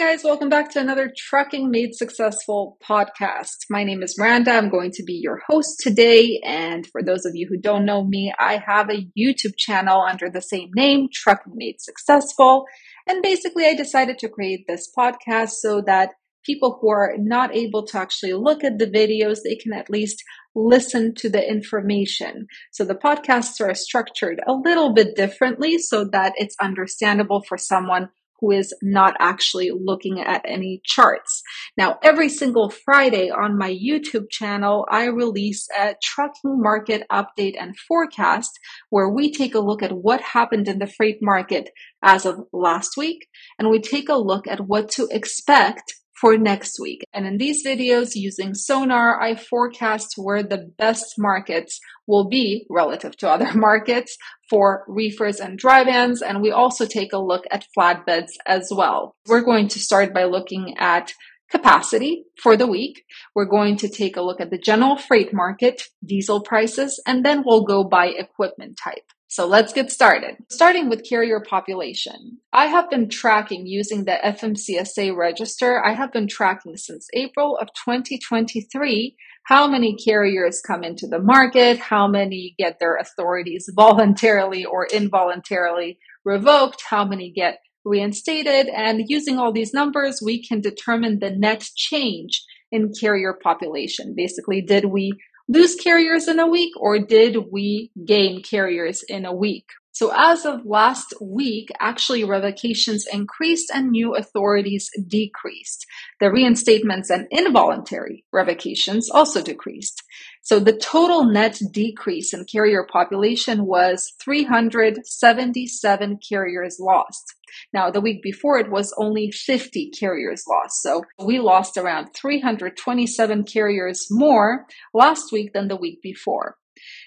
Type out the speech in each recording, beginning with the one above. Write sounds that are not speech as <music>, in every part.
guys, welcome back to another Trucking Made Successful podcast. My name is Miranda. I'm going to be your host today. And for those of you who don't know me, I have a YouTube channel under the same name, Trucking Made Successful. And basically, I decided to create this podcast so that people who are not able to actually look at the videos, they can at least listen to the information. So the podcasts are structured a little bit differently so that it's understandable for someone who is not actually looking at any charts. Now, every single Friday on my YouTube channel, I release a trucking market update and forecast where we take a look at what happened in the freight market as of last week and we take a look at what to expect for next week. And in these videos using Sonar, I forecast where the best markets will be relative to other <laughs> markets for reefers and dry vans. And we also take a look at flatbeds as well. We're going to start by looking at capacity for the week. We're going to take a look at the general freight market, diesel prices, and then we'll go by equipment type. So let's get started. Starting with carrier population. I have been tracking using the FMCSA register. I have been tracking since April of 2023 how many carriers come into the market, how many get their authorities <laughs> voluntarily or involuntarily revoked, how many get reinstated. And using all these numbers, we can determine the net change in carrier population. Basically, did we lose carriers in a week or did we gain carriers in a week? So as of last week, actually revocations increased and new authorities decreased. The reinstatements and involuntary revocations also decreased. So the total net decrease in carrier population was 377 carriers lost. Now, the week before it was only 50 carriers lost. So we lost around 327 carriers more last week than the week before.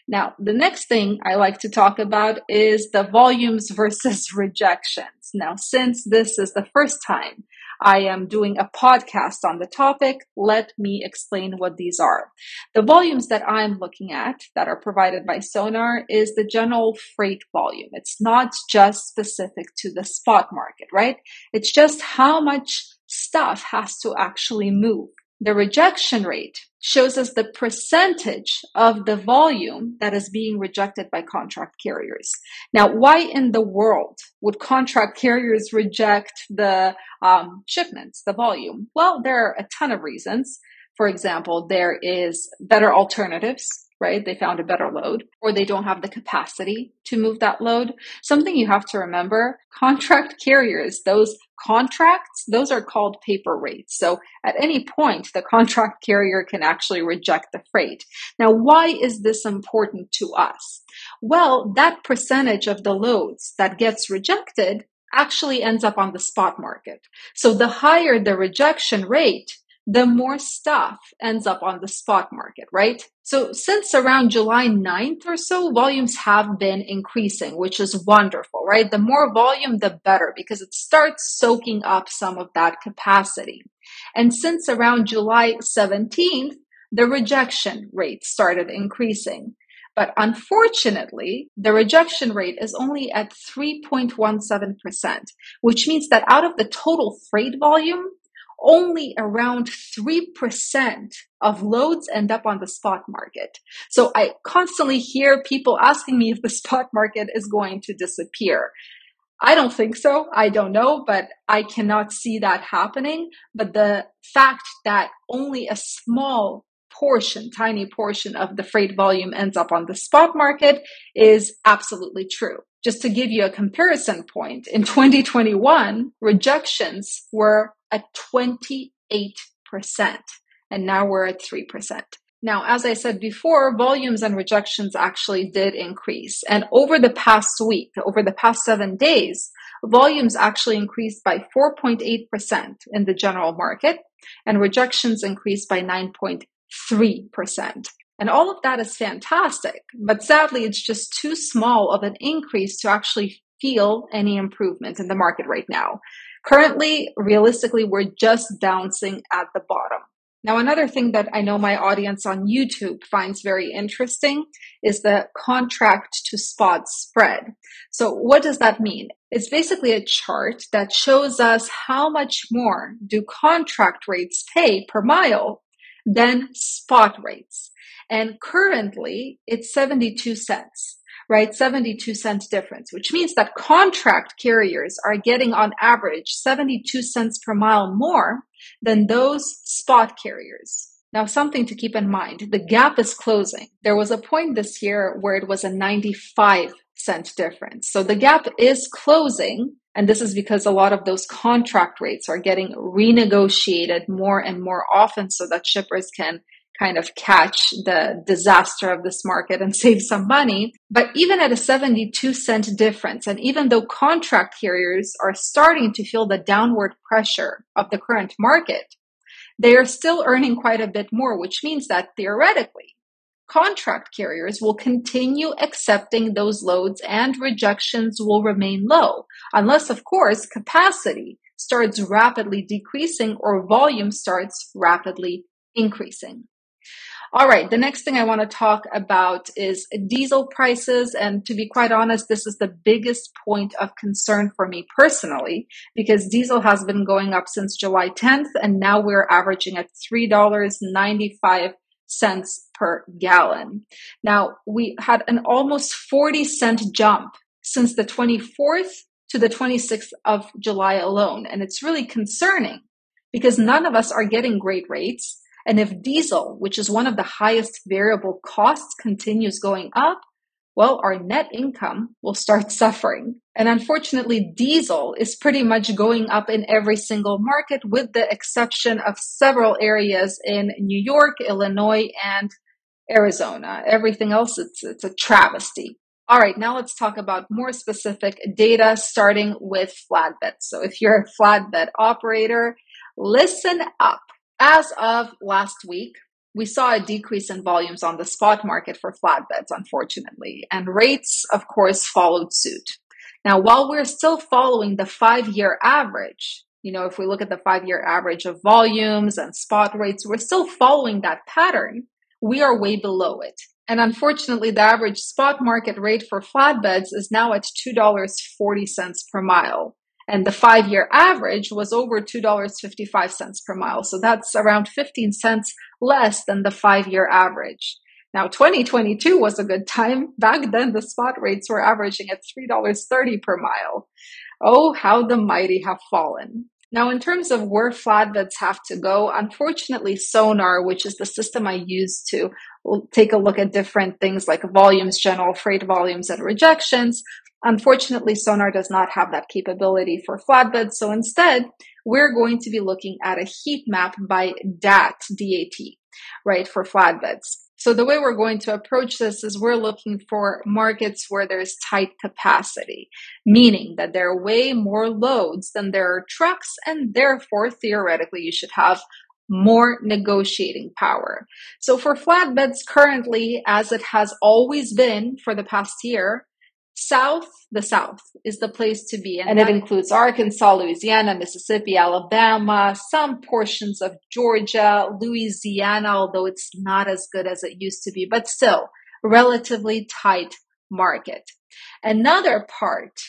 Now, the next thing I like to talk about is the volumes <laughs> versus rejections. Now, since this is the first time I am doing a podcast on the topic, let me explain what these are. The volumes that I'm looking at that are provided by Sonar is the general freight volume. It's not just specific to the spot market, right? It's just how much stuff has to actually move. The rejection rate shows us the percentage of the volume that is being rejected by contract carriers. Now, why in the world would contract carriers reject the um, shipments, the volume? Well, there are a ton of reasons. For example, there is better alternatives right? They found a better load or they don't have the capacity to move that load. Something you have to remember contract carriers, those contracts, those are called paper rates. So at any point, the <laughs> contract carrier can actually reject the freight. Now, why is this important to us? Well, that percentage of the loads that gets rejected actually ends up on the spot market. So the higher the rejection rate, the more stuff ends up on the spot market, right? So since around July 9th or so, volumes have been increasing, which is wonderful, right? The more volume, the better because it starts soaking up some of that capacity. And since around July 17th, the rejection rate started increasing. But unfortunately, the rejection rate is only at 3.17%, which means that out of the total freight volume, only around 3% of loads end up on the spot market. So I constantly hear people asking me if the <laughs> spot market is going to disappear. I don't think so. I don't know, but I cannot see that happening. But the fact that only a small portion, tiny portion of the freight volume ends up on the spot market is absolutely true. Just to give you a comparison point, in 2021, rejections were at 28%, and now we're at 3%. Now, as I said before, volumes and rejections actually did increase. And over the past week, over the past seven days, volumes actually increased by 4.8% in the general market, and rejections increased by 9.3%. And all of that is fantastic, but sadly, it's just too small of an increase to actually feel any improvement in the market right now. Currently, realistically, we're just bouncing at the bottom. Now, another thing that I know my audience on YouTube finds very interesting is the contract to spot spread. So what does that mean? It's basically a chart that shows us how much more do contract rates pay per mile than spot rates. And currently it's 72 cents, right? 72 cent difference, which means that contract carriers are getting on average 72 cents per mile more than those spot carriers. Now, something to keep in mind the gap is closing. There was a point this year where it was a 95 cent difference. So the gap is closing. And this is because a lot of those contract rates are getting renegotiated more and more often so that shippers can kind of catch the disaster of this market and <laughs> save some money. But even at a 72 cent difference, and even though contract carriers are starting to feel the downward pressure of the current market, they are still earning quite a bit more, which means that theoretically, contract carriers will continue accepting those loads and rejections will remain low, unless, of course, capacity starts rapidly decreasing or volume starts rapidly increasing. All right, the next thing I want to talk about is diesel prices. And to be quite honest, this is the biggest point of concern for me personally, because diesel has been going up since July 10th, and now we're averaging at $3.95 per gallon. Now, we had an almost 40 cent jump since the 24th to the 26th of July alone. And it's really concerning because none of us are getting great rates. And if diesel, which is one of the highest variable costs, continues going up, well, our net income will start <laughs> suffering. And unfortunately, diesel is pretty much going up in every single market, with the exception of several areas in New York, Illinois, and Arizona. Everything else, it's, it's a travesty. All right, now let's talk about more specific data, starting with flatbed. So if you're a flatbed operator, listen up. As of last week, we saw a decrease in volumes on the spot market for flatbeds, unfortunately, and rates, of course, followed suit. Now, while we're still following the five year average, you know, if we look at the five year average of volumes and spot rates, we're still following that pattern. We are way below it. And unfortunately, the average spot market rate for flatbeds is now at $2.40 per mile. And the five year average was over $2.55 per mile. So that's around 15 cents less than the five year average. Now, 2022 was a good time. Back then, the spot rates were averaging at $3.30 per mile. Oh, how the mighty have fallen. Now, in terms of where flatbeds have to go, unfortunately, Sonar, which is the system I use to take a look at different things like volumes, general freight volumes, and rejections, Unfortunately, Sonar does not have that capability for flatbed. So instead, we're going to be looking at a heat map by DAT, DAT, right, for flatbeds. So the way we're going to approach this is we're looking for markets where there's tight capacity, meaning that there are way more loads than there are trucks, and therefore, theoretically, you should have more negotiating power. So for flatbeds currently, as it has always been for the past year, South, the South is the place to be. And, and it includes Arkansas, Louisiana, Mississippi, Alabama, some portions of Georgia, Louisiana, although it's not as good as it used to be, but still relatively tight market. Another part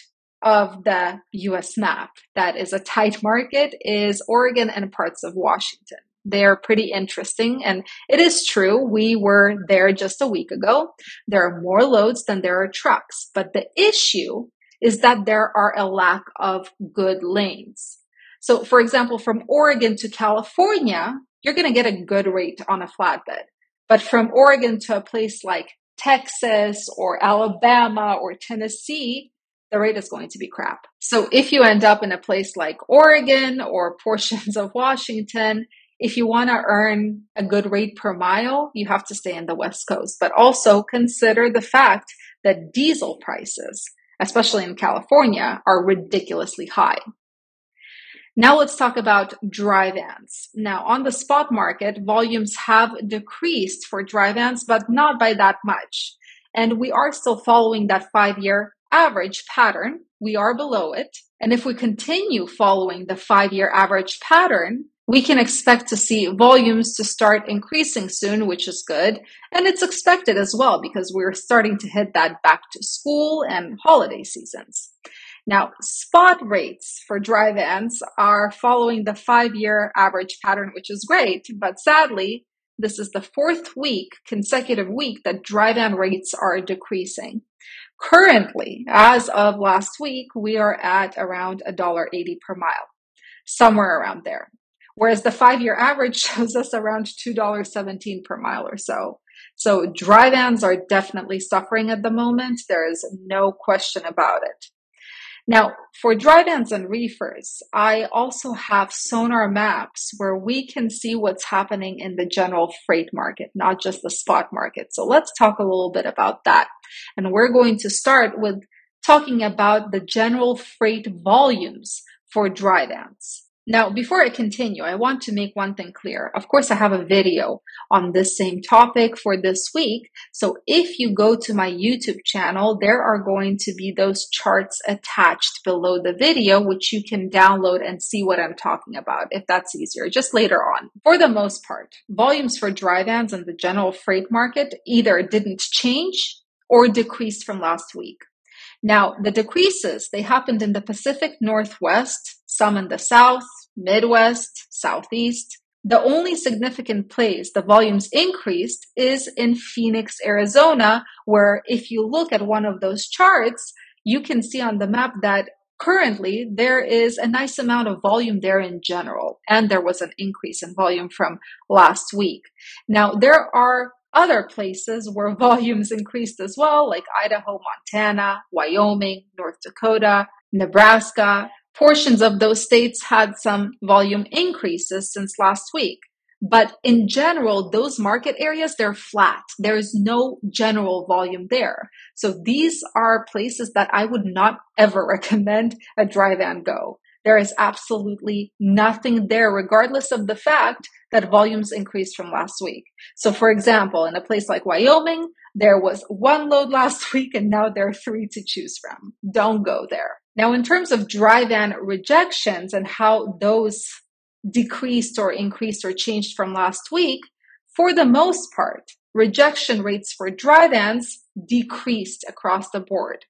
of the US map that is a tight market is Oregon and parts of Washington. They're pretty interesting. And it is true, we were there just a week ago. There are more loads than there are trucks. But the issue is that there are a lack of good lanes. So, for example, from Oregon to California, you're going to get a good rate on a flatbed. But from Oregon to a place like Texas or Alabama or Tennessee, the rate is going to be crap. So if you end up in a place like Oregon or <laughs> portions of Washington, if you want to earn a good rate per mile, you have to stay in the West Coast. But also consider the fact that diesel prices, especially in California, are ridiculously high. Now let's talk about dry vans. Now on the spot market, volumes have decreased for dry vans, but not by that much. And we are still following that five year average pattern. We are below it. And if we continue following the five year average pattern, we can expect to see volumes to start increasing soon, which is good. And it's expected as well because we're starting to hit that back to school and holiday seasons. Now, spot rates for dry vans are following the five year average pattern, which is great. But sadly, this is the fourth week, consecutive week that dry van rates are decreasing. Currently, as of last week, we are at around $1.80 per mile, somewhere around there. Whereas the five year average <laughs> shows us around $2.17 per mile or so. So dry vans are definitely suffering at the moment. There is no question about it. Now, for dry vans and reefers, I also have sonar maps where we can see what's happening in the general freight market, not just the spot market. So let's talk a little bit about that. And we're going to start with talking about the general freight volumes for dry vans. Now, before I continue, I want to make one thing clear. Of course, I have a video on this same topic for this week. So if you go to my YouTube channel, there are going to be those charts attached below the video, which you can download and see what I'm talking about if that's easier, just later on. For the most part, volumes for dry vans and the general freight market either didn't change or decreased from last week. Now, the decreases, they happened in the Pacific Northwest, some in the South, Midwest, Southeast. The only significant place the volumes increased is in Phoenix, Arizona, where if you look at one of those charts, you can see on the map that currently there is a nice amount of volume there in general, and there was an increase in volume from last week. Now, there are other places where <laughs> volumes increased as well, like Idaho, Montana, Wyoming, North Dakota, Nebraska. Portions of those states had some volume increases since last week. But in general, those market areas, they're flat. There is no general volume there. So these are places that I would not ever <laughs> recommend a dry van go. There is absolutely nothing there, regardless of the fact that volumes increased from last week. So, for example, in a place like Wyoming, there was one load <laughs> last week and now there are three to choose from. Don't go there. Now, in terms of dry van rejections and how those decreased or increased or changed from last week, for the most part, rejection rates for dry vans decreased across the board.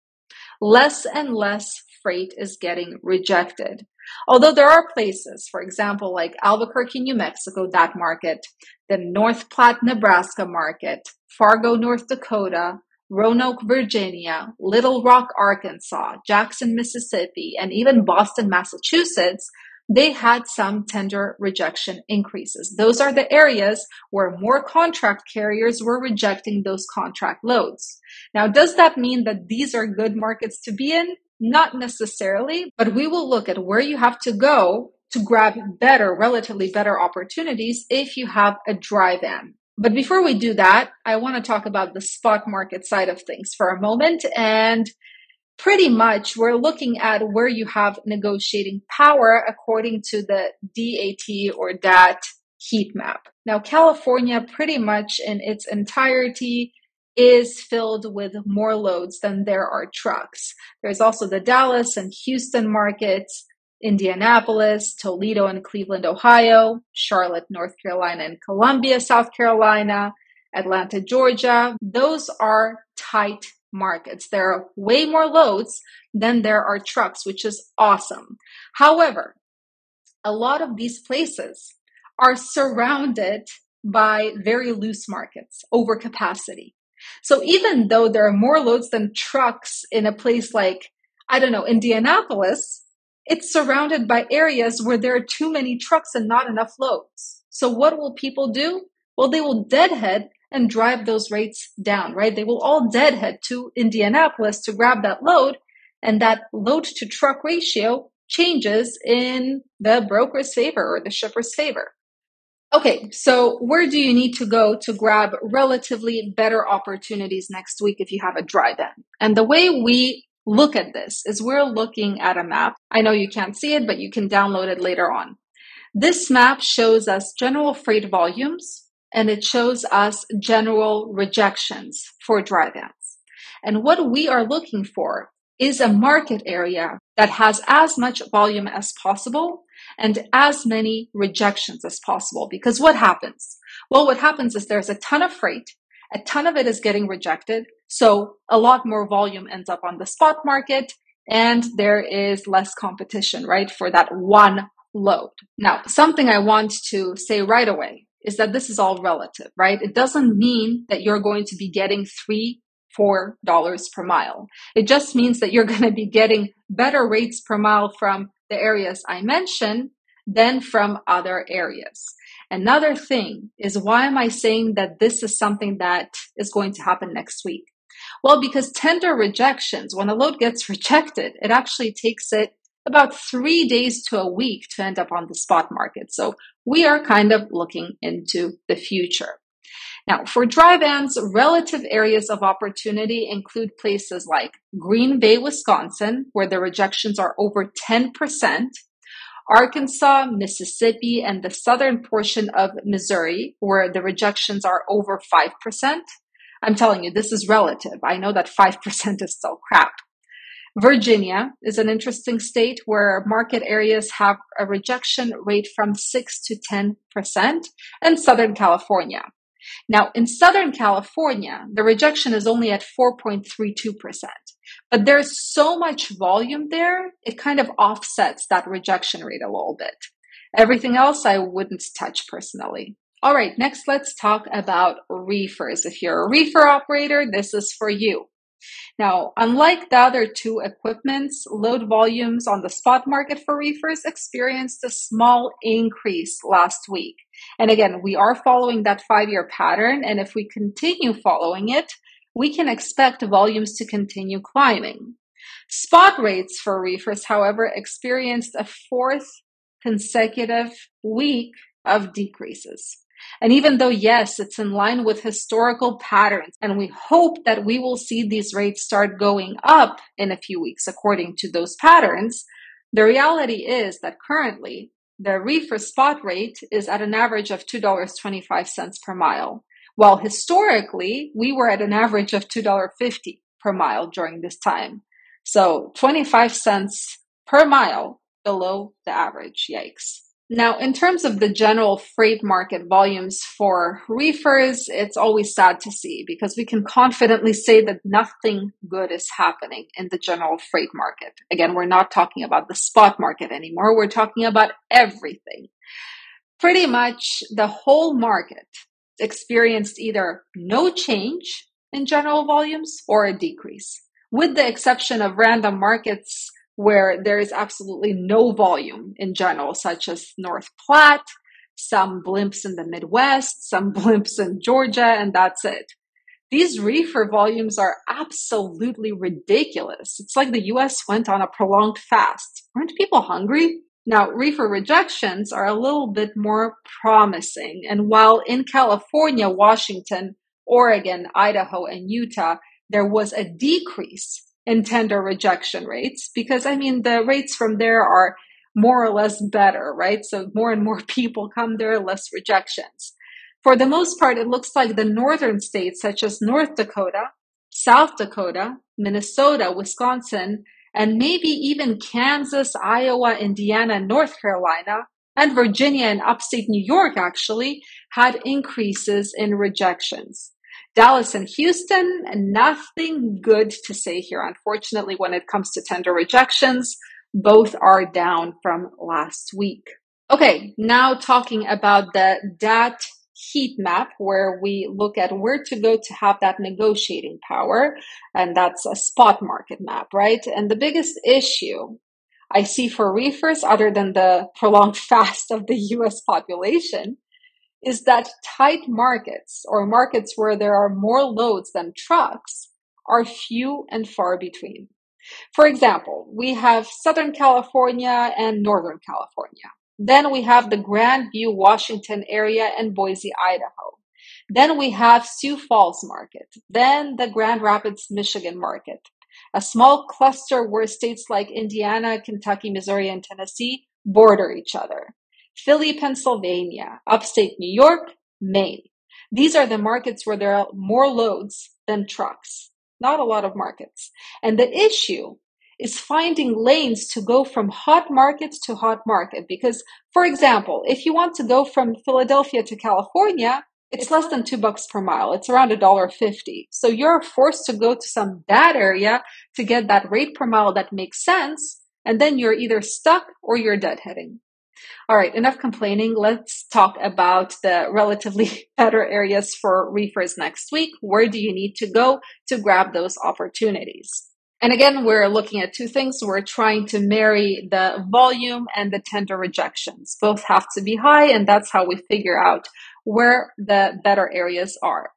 Less and less freight is getting rejected. Although there are places, for example, like Albuquerque, New Mexico, that market, the North Platte, Nebraska market, Fargo, North Dakota, Roanoke, Virginia, Little Rock, Arkansas, Jackson, Mississippi, and even Boston, Massachusetts, they had some tender rejection increases. Those are the areas where more contract carriers were rejecting those contract loads. Now, does that mean that these are good markets to be in? Not necessarily, but we will look at where you have to go to grab better, relatively better opportunities if you have a dry van. But before we do that, I want to talk about the spot market side of things for a moment. And pretty much we're looking at where you have negotiating power according to the DAT or DAT heat map. Now, California pretty much in its entirety is filled with more loads than there are trucks. There's also the Dallas and Houston markets, Indianapolis, Toledo and Cleveland, Ohio, Charlotte, North Carolina, and Columbia, South Carolina, Atlanta, Georgia. Those are tight markets. There are way more loads than there are trucks, which is awesome. However, a lot of these places are surrounded by very loose markets, overcapacity. So even though there are more loads than trucks in a place like, I don't know, Indianapolis, it's surrounded by areas where there are too many trucks and not enough loads. So what will people do? Well, they will deadhead and drive those rates down, right? They will all deadhead to Indianapolis to grab that load and that load to truck ratio changes in the broker's favor or the shipper's favor. Okay, so where do you need to go to grab relatively better opportunities next week if you have a dry van? And the way we look at this is we're looking at a map. I know you can't see it, but you can download it later on. This map shows us general freight volumes and it shows us general rejections for dry vans. And what we are looking for is a market area that has as much volume as possible and as many rejections as possible. Because what happens? Well, what happens is there's a ton of freight, a ton of it is getting rejected. So a lot more volume ends up on the spot market and there is less competition, right, for that one load. Now, something I want to say right away is that this is all relative, right? It doesn't mean that you're going to be getting three, four dollars per mile. It just means that you're <laughs> going to be getting better rates per mile from the areas I mentioned than from other areas. Another thing is why am I saying that this is something that is going to happen next week? Well, because tender rejections, when a load gets <laughs> rejected, it actually takes it about three days to a week to end up on the spot market. So we are kind of looking into the future. Now, for dry vans, relative areas of opportunity include places like Green Bay, Wisconsin, where the rejections are over 10%, Arkansas, Mississippi, and the southern portion of Missouri, where the rejections are over 5%. I'm telling you, this is relative. I know that 5% is still crap. Virginia is an interesting state where market areas have a rejection rate from 6 to 10%, and Southern California. Now, in Southern California, the rejection is only at 4.32%. But there's so much volume there, it kind of offsets that rejection rate a little bit. Everything else I wouldn't touch personally. All right, next let's talk about reefers. If you're a reefer operator, this is for you. Now, unlike the other two equipments, load volumes on the spot market for reefers experienced a small increase last week. And again, we are following that five year pattern. And if we continue following it, we can expect volumes to continue climbing. Spot rates for reefers, however, experienced a fourth consecutive week of decreases. And even though, yes, it's in line with historical patterns, and we hope that we will see these rates start going up in a few weeks according to those patterns, the reality is that currently the reefer spot rate is at an average of $2.25 per mile, while historically we were at an average of $2.50 per mile during this time. So 25 cents per mile below the average. Yikes. Now, in terms of the general freight market volumes for reefers, it's always sad to see because we can confidently say that nothing good is happening in the general freight market. Again, we're not talking about the spot market anymore. We're talking about everything. Pretty much the whole market experienced either no change in general volumes or a decrease, with the exception of random markets where there is absolutely no volume in general, such as North Platte, some blimps in the Midwest, <laughs> some blimps in Georgia, and that's it. These reefer volumes are absolutely ridiculous. It's like the US went on a prolonged fast. Aren't people hungry? Now, reefer rejections are a little bit more promising. And while in California, Washington, Oregon, Idaho, and Utah, there was a decrease in tender rejection rates because I mean, the rates from there are more or less better, right? So more and more <laughs> people come there, less rejections. For the most part, it looks like the northern states such as North Dakota, South Dakota, Minnesota, Wisconsin, and maybe even Kansas, Iowa, Indiana, North Carolina, and Virginia and upstate New York actually had increases in rejections. Dallas and Houston, nothing good to say here. Unfortunately, when it comes to tender rejections, both are down from last week. Okay, now talking about the DAT heat map where we look at where to go to have that negotiating power. And that's a spot market map, right? And the biggest issue I see for reefers, other than the prolonged <laughs> fast of the US population, is that tight markets or markets where there are more loads than trucks are few and far between. For example, we have Southern California and Northern California. Then we have the Grandview, Washington area and Boise, Idaho. Then we have Sioux Falls market. Then the Grand Rapids, Michigan market. A small cluster where states like Indiana, Kentucky, Missouri, and Tennessee border each other. Philly, Pennsylvania, upstate New York, Maine. These are the markets where there are more loads than trucks. Not a lot of markets. And the issue is finding lanes to go from hot markets to hot market. Because, for example, if you want to go from Philadelphia to California, it's less than two bucks per mile. It's around a dollar fifty. So you're forced to go to some bad area to get that rate per mile that makes sense. And then you're either stuck or you're deadheading. All right, enough complaining. Let's talk about the relatively <laughs> better areas for reefers next week. Where do you need to go to grab those opportunities? And again, we're looking at two things. We're trying to marry the volume and the tender rejections. Both have to be high, and that's how we figure out where the better areas are.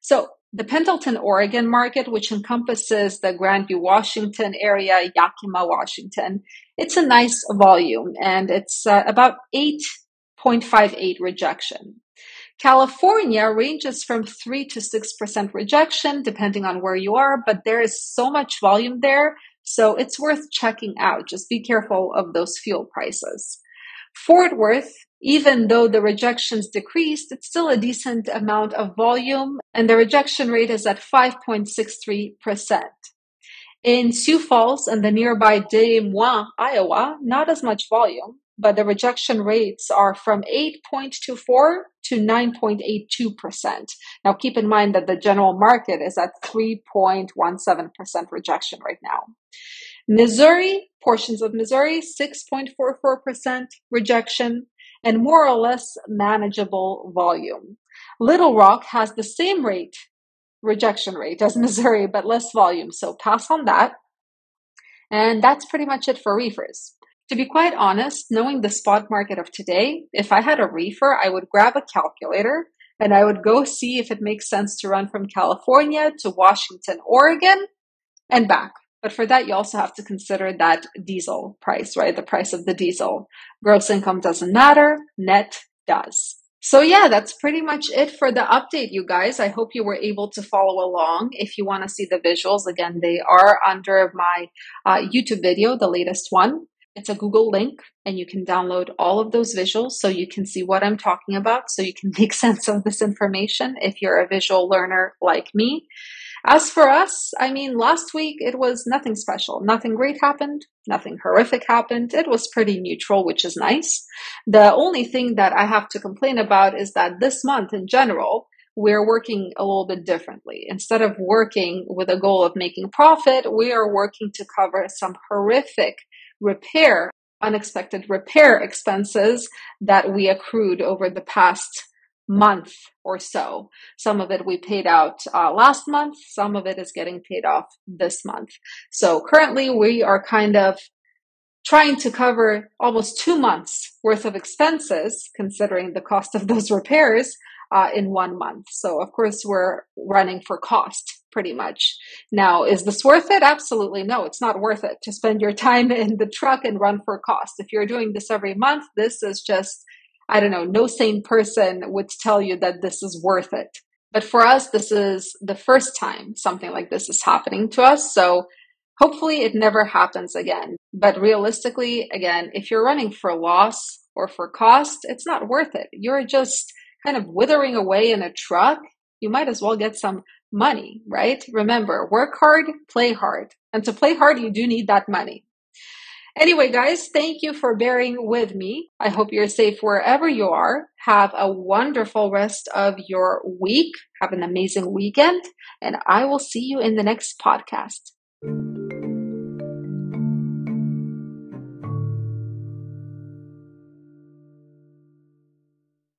So the Pendleton, Oregon market, which encompasses the Grandview, Washington area, Yakima, Washington, it's a nice volume and it's uh, about 8.58 rejection. California ranges from 3 to 6% rejection, depending on where you are, but there is so much volume there. So it's worth checking out. Just be careful of those fuel prices. Fort Worth, even though the rejections decreased, it's still a decent amount of volume, and the rejection rate is at 5.63%. In Sioux Falls and the nearby Des Moines, Iowa, not as much volume, but the rejection rates are from 8.24 to 9.82%. Now, keep in mind that the general market is at 3.17% rejection right now. Missouri, portions of Missouri, 6.44% rejection and more or less manageable volume. Little Rock has the same rate, rejection rate as <laughs> Missouri, but less volume. So pass on that. And that's pretty much it for reefers. To be quite honest, knowing the spot market of today, if I had a reefer, I would grab a calculator and I would go see if it makes sense to run from California to Washington, Oregon, and back. But for that, you also have to consider that diesel price, right? The price of the diesel. Gross income doesn't matter, net does. So yeah, that's pretty much it for the update, you guys. I hope you were able to follow along. If you want to see the visuals, again, they are under my uh, YouTube video, the latest one. It's a Google link and you can download all of those visuals so you can see what I'm talking about so you can <laughs> make sense of this information if you're a visual learner like me. As for us, I mean, last week it was nothing special. Nothing great happened. Nothing horrific happened. It was pretty neutral, which is nice. The only thing that I have to complain about is that this month in general, we're working a little bit differently. Instead of working with a goal of making profit, we are working to cover some horrific repair, unexpected repair expenses that we accrued over the past month or so. Some of it we paid out uh, last month, some of it is getting paid off this month. So currently we are kind of trying to cover almost two months worth of expenses, considering the cost of those <laughs> repairs uh, in one month. So of course we're running for cost pretty much. Now, is this worth it? Absolutely no, it's not worth it to spend your <laughs> time in the truck and run for cost. If you're doing this every month, this is just I don't know, no sane person would tell you that this is worth it. But for us, this is the first time something like this is happening to us. So hopefully it never happens again. But realistically, again, if you're running for loss or for cost, it's not worth it. You're just kind of withering away in a truck. You might as well get some money, right? Remember, work hard, play hard. And to play hard, you do need that money. Anyway, guys, thank you for bearing with me. I hope you're safe wherever you are. Have a wonderful rest of your week. Have an amazing weekend, and I will see you in the next podcast.